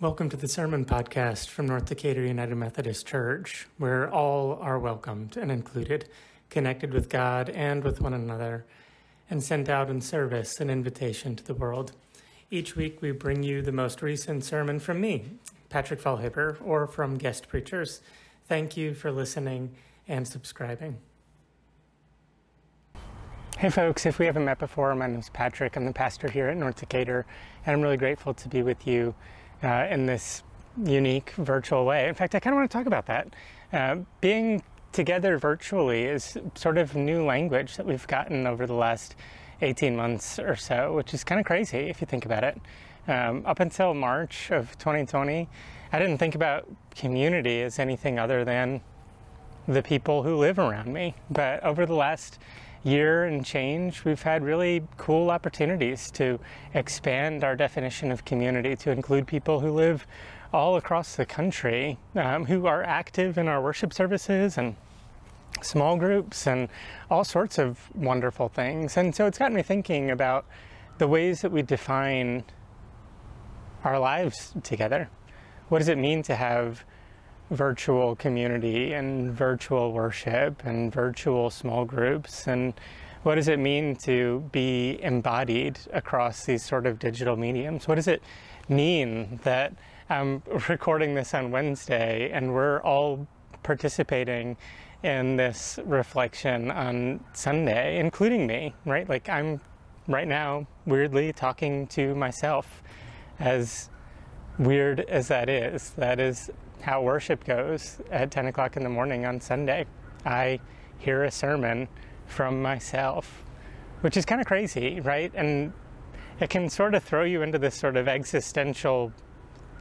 Welcome to the Sermon Podcast from North Decatur United Methodist Church, where all are welcomed and included, connected with God and with one another, and sent out in service an invitation to the world. Each week we bring you the most recent sermon from me, Patrick Faulhaber, or from guest preachers. Thank you for listening and subscribing. Hey folks, if we haven't met before, my name is Patrick. I'm the pastor here at North Decatur, and I'm really grateful to be with you uh, in this unique virtual way. In fact, I kind of want to talk about that. Uh, being together virtually is sort of new language that we've gotten over the last 18 months or so, which is kind of crazy if you think about it. Um, up until March of 2020, I didn't think about community as anything other than the people who live around me. But over the last year and change, we've had really cool opportunities to expand our definition of community to include people who live all across the country um, who are active in our worship services and small groups and all sorts of wonderful things. And so it's got me thinking about the ways that we define our lives together. What does it mean to have virtual community and virtual worship and virtual small groups and what does it mean to be embodied across these sort of digital mediums? What does it mean that I'm recording this on Wednesday and we're all participating in this reflection on Sunday, including me, right? Like I'm right now weirdly talking to myself as weird as that is. That is how worship goes at 10 o'clock in the morning on Sunday. I hear a sermon from myself, which is kind of crazy, right? And it can sort of throw you into this sort of existential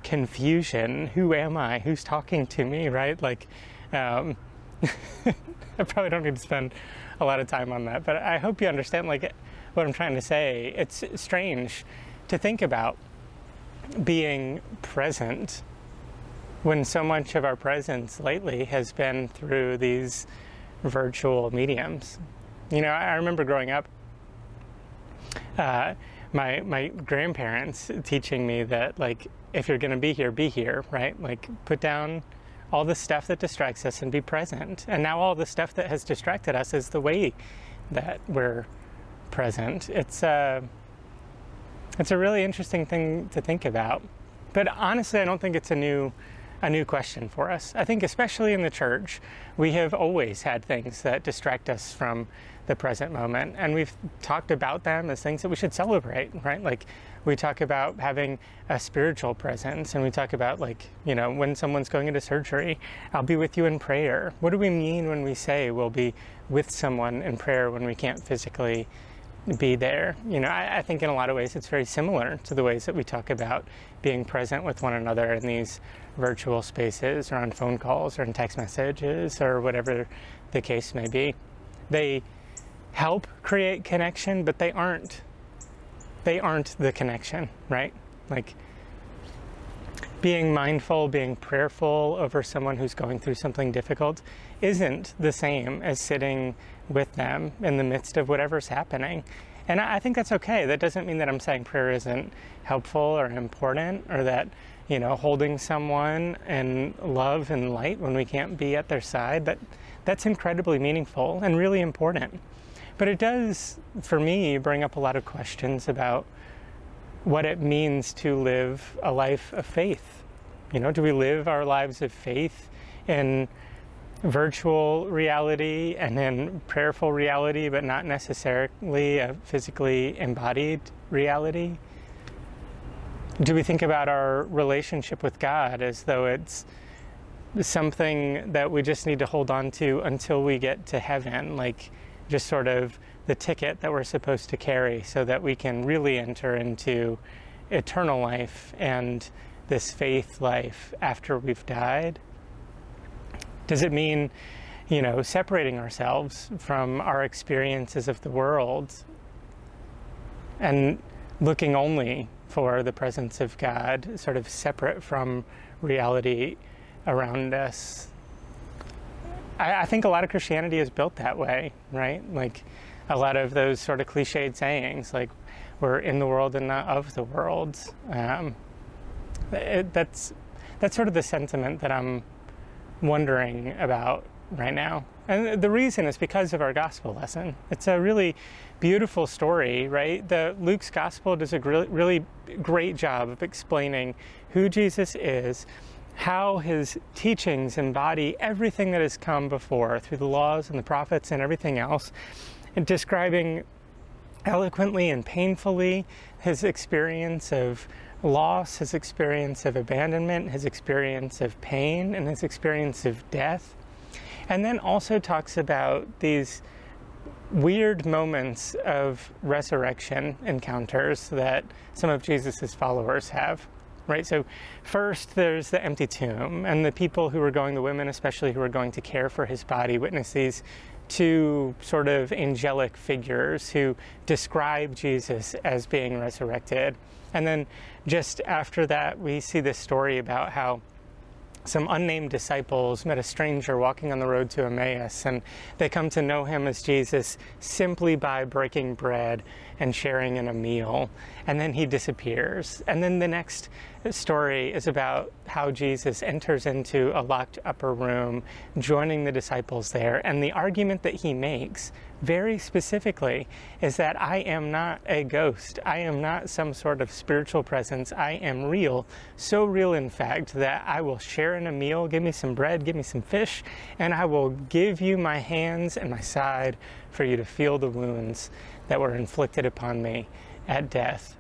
confusion. Who am I? Who's talking to me, right? Like, um, I probably don't need to spend a lot of time on that, but I hope you understand like what I'm trying to say. It's strange to think about being present when so much of our presence lately has been through these virtual mediums. You know, I remember growing up, uh, my my grandparents teaching me that like if you're going to be here, be here, right? Like put down all the stuff that distracts us and be present. And now all the stuff that has distracted us is the way that we're present. It's a uh, it's a really interesting thing to think about. But honestly, I don't think it's a new a new question for us. I think, especially in the church, we have always had things that distract us from the present moment, and we've talked about them as things that we should celebrate, right? Like, we talk about having a spiritual presence, and we talk about, like, you know, when someone's going into surgery, I'll be with you in prayer. What do we mean when we say we'll be with someone in prayer when we can't physically? Be there. You know, I, I, think in a lot of ways it's very similar to the ways that we talk about being present with one another in these virtual spaces or on phone calls or in text messages or whatever the case may be. They help create connection, but they aren't they aren't the connection, right? Like being mindful, being prayerful over someone who's going through something difficult isn't the same as sitting with them in the midst of whatever's happening. And I think that's okay. That doesn't mean that I'm saying prayer isn't helpful or important or that you know, holding someone in love and light when we can't be at their side, that that's incredibly meaningful and really important. But it does, for me, bring up a lot of questions about what it means to live a life of faith. You know, do we live our lives of faith in virtual reality and in prayerful reality, but not necessarily a physically embodied reality? do we think about our relationship with God as though it's something that we just need to hold on to until we get to heaven, like just sort of the ticket that we're supposed to carry so that we can really enter into eternal life and this faith life after we've died? Does it mean, you know, separating ourselves from our experiences of the world and looking only for the presence of God, sort of separate from reality around us. I, think a lot of Christianity is built that way, right? Like a lot of those sort of cliched sayings, like we're in the world and not of the world. Um, It, that's that's sort of the sentiment that I'm wondering about right now. And the reason is because of our gospel lesson. It's a really beautiful story, right? The Luke's gospel does a really great job of explaining who Jesus is, how his teachings embody everything that has come before through the laws and the prophets and everything else, describing eloquently and painfully his experience of loss, his experience of abandonment, his experience of pain, and his experience of death. And then also talks about these weird moments of resurrection encounters that some of Jesus' followers have. Right? So, first there's the empty tomb, and the people who were going, the women especially, who were going to care for his body, witness these two sort of angelic figures who describe Jesus as being resurrected. And then just after that, we see this story about how some unnamed disciples met a stranger walking on the road to Emmaus, and they come to know him as Jesus simply by breaking bread and sharing in a meal. And then he disappears. And then the next story is about how Jesus enters into a locked upper room, joining the disciples there. And the argument that he makes very specifically is that I am not a ghost. I am not some sort of spiritual presence. I am real. So real, in fact, that I will share in a meal. Give me some bread, give me some fish, and I will give you my hands and my side for you to feel the wounds that were inflicted upon me at death.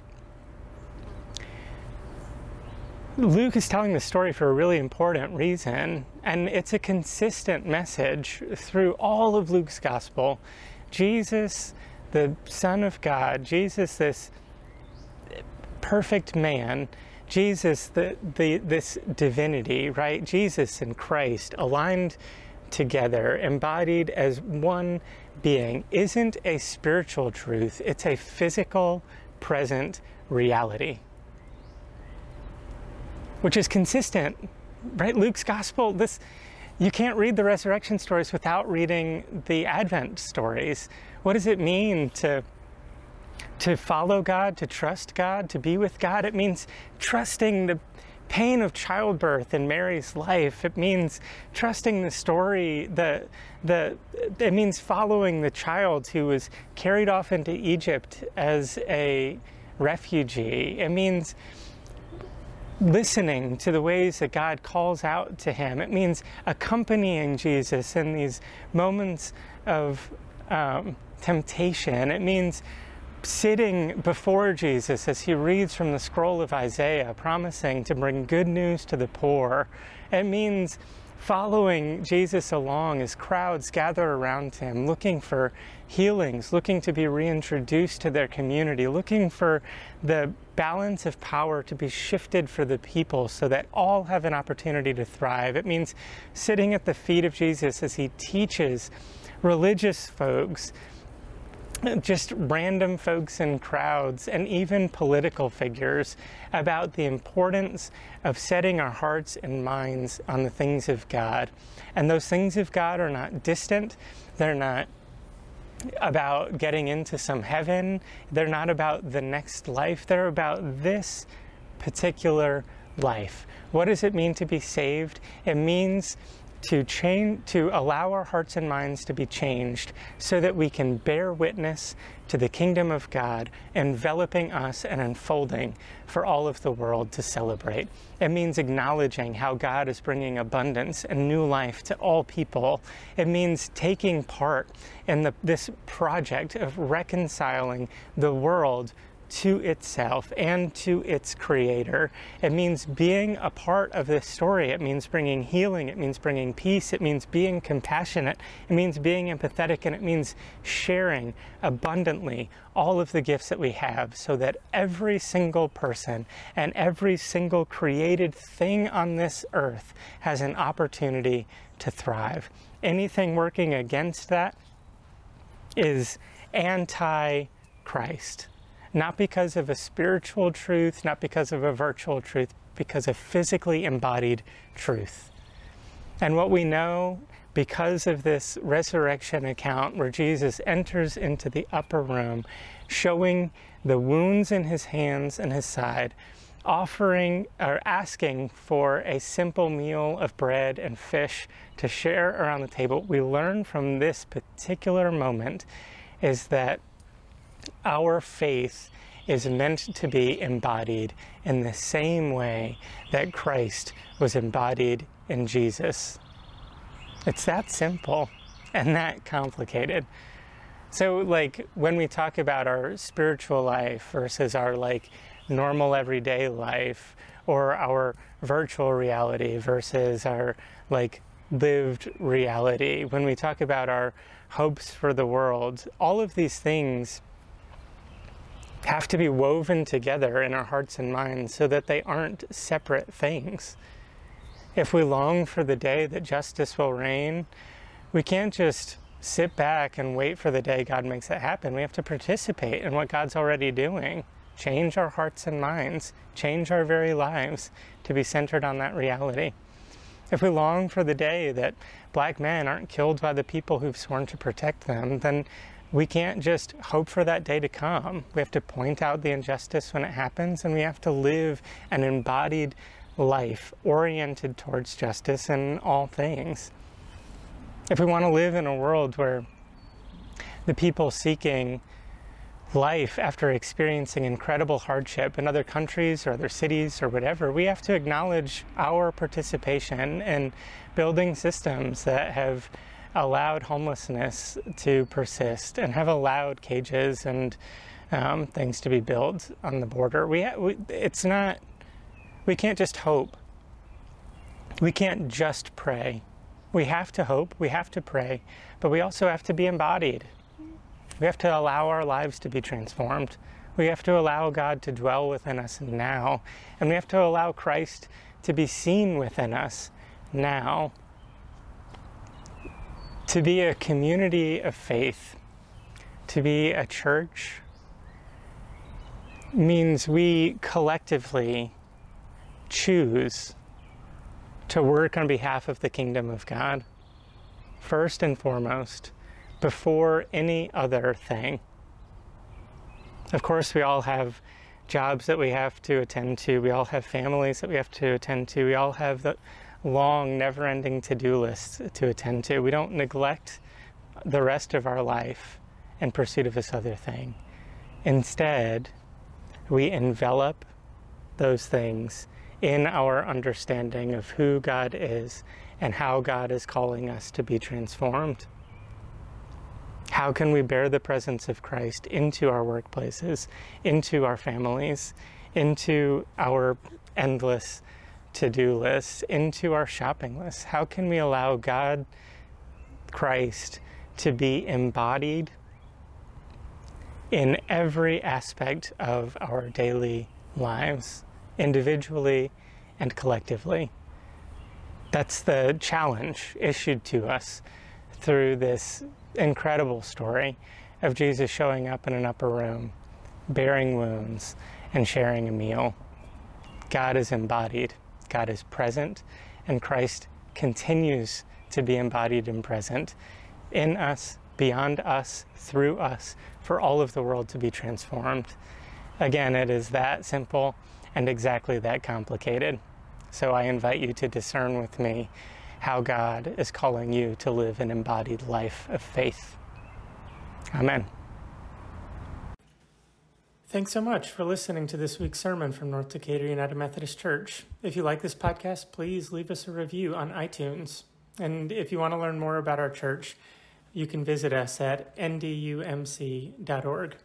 Luke is telling the story for a really important reason, and it's a consistent message through all of Luke's gospel. Jesus, the Son of God, Jesus, this perfect man, Jesus, the, the, this divinity, right? Jesus and Christ aligned together, embodied as one being, isn't a spiritual truth, it's a physical, present reality which is consistent, right? Luke's gospel, this you can't read the resurrection stories without reading the Advent stories. What does it mean to to follow God, to trust God, to be with God? It means trusting the pain of childbirth in Mary's life. It means trusting the story, the, the, it means following the child who was carried off into Egypt as a refugee. It means listening to the ways that God calls out to him. It means accompanying Jesus in these moments of um, temptation. It means sitting before Jesus as he reads from the scroll of Isaiah, promising to bring good news to the poor. It means following Jesus along as crowds gather around him, looking for healings, looking to be reintroduced to their community, looking for the balance of power to be shifted for the people so that all have an opportunity to thrive. It means sitting at the feet of Jesus as he teaches religious folks just random folks in crowds and even political figures about the importance of setting our hearts and minds on the things of God. And those things of God are not distant, they're not about getting into some heaven, they're not about the next life, they're about this particular life. What does it mean to be saved? It means to change to allow our hearts and minds to be changed so that we can bear witness to the kingdom of God enveloping us and unfolding for all of the world to celebrate. It means acknowledging how God is bringing abundance and new life to all people. It means taking part in the, this project of reconciling the world to itself and to its creator. It means being a part of this story. It means bringing healing. It means bringing peace. It means being compassionate. It means being empathetic. And it means sharing abundantly all of the gifts that we have so that every single person and every single created thing on this earth has an opportunity to thrive. Anything working against that is anti Christ not because of a spiritual truth, not because of a virtual truth, because of physically embodied truth. And what we know because of this resurrection account where Jesus enters into the upper room, showing the wounds in his hands and his side, offering or asking for a simple meal of bread and fish to share around the table, we learn from this particular moment is that our faith is meant to be embodied in the same way that Christ was embodied in Jesus. It's that simple and that complicated. So, like, when we talk about our spiritual life versus our, like, normal everyday life, or our virtual reality versus our, like, lived reality, when we talk about our hopes for the world, all of these things have to be woven together in our hearts and minds so that they aren't separate things. If we long for the day that justice will reign, we can't just sit back and wait for the day God makes it happen. We have to participate in what God's already doing, change our hearts and minds, change our very lives to be centered on that reality. If we long for the day that black men aren't killed by the people who've sworn to protect them, then we can't just hope for that day to come. We have to point out the injustice when it happens, and we have to live an embodied life oriented towards justice in all things. If we want to live in a world where the people seeking life after experiencing incredible hardship in other countries or other cities or whatever, we have to acknowledge our participation in building systems that have allowed homelessness to persist and have allowed cages and um, things to be built on the border. We, ha- we, it's not, we can't just hope. We can't just pray. We have to hope, we have to pray, but we also have to be embodied. We have to allow our lives to be transformed. We have to allow God to dwell within us now. And we have to allow Christ to be seen within us now. To be a community of faith, to be a church, means we collectively choose to work on behalf of the kingdom of God, first and foremost, before any other thing. Of course, we all have jobs that we have to attend to, we all have families that we have to attend to, we all have the long, never ending to do lists to attend to. We don't neglect the rest of our life in pursuit of this other thing. Instead, we envelop those things in our understanding of who God is and how God is calling us to be transformed. How can we bear the presence of Christ into our workplaces, into our families, into our endless to do lists, into our shopping lists? How can we allow God, Christ, to be embodied in every aspect of our daily lives? individually and collectively. That's the challenge issued to us through this incredible story of Jesus showing up in an upper room, bearing wounds, and sharing a meal. God is embodied, God is present, and Christ continues to be embodied and present in us, beyond us, through us, for all of the world to be transformed. Again, it is that simple and exactly that complicated. So I invite you to discern with me how God is calling you to live an embodied life of faith. Amen. Thanks so much for listening to this week's sermon from North Decatur United Methodist Church. If you like this podcast, please leave us a review on iTunes. And if you want to learn more about our church, you can visit us at ndumc.org.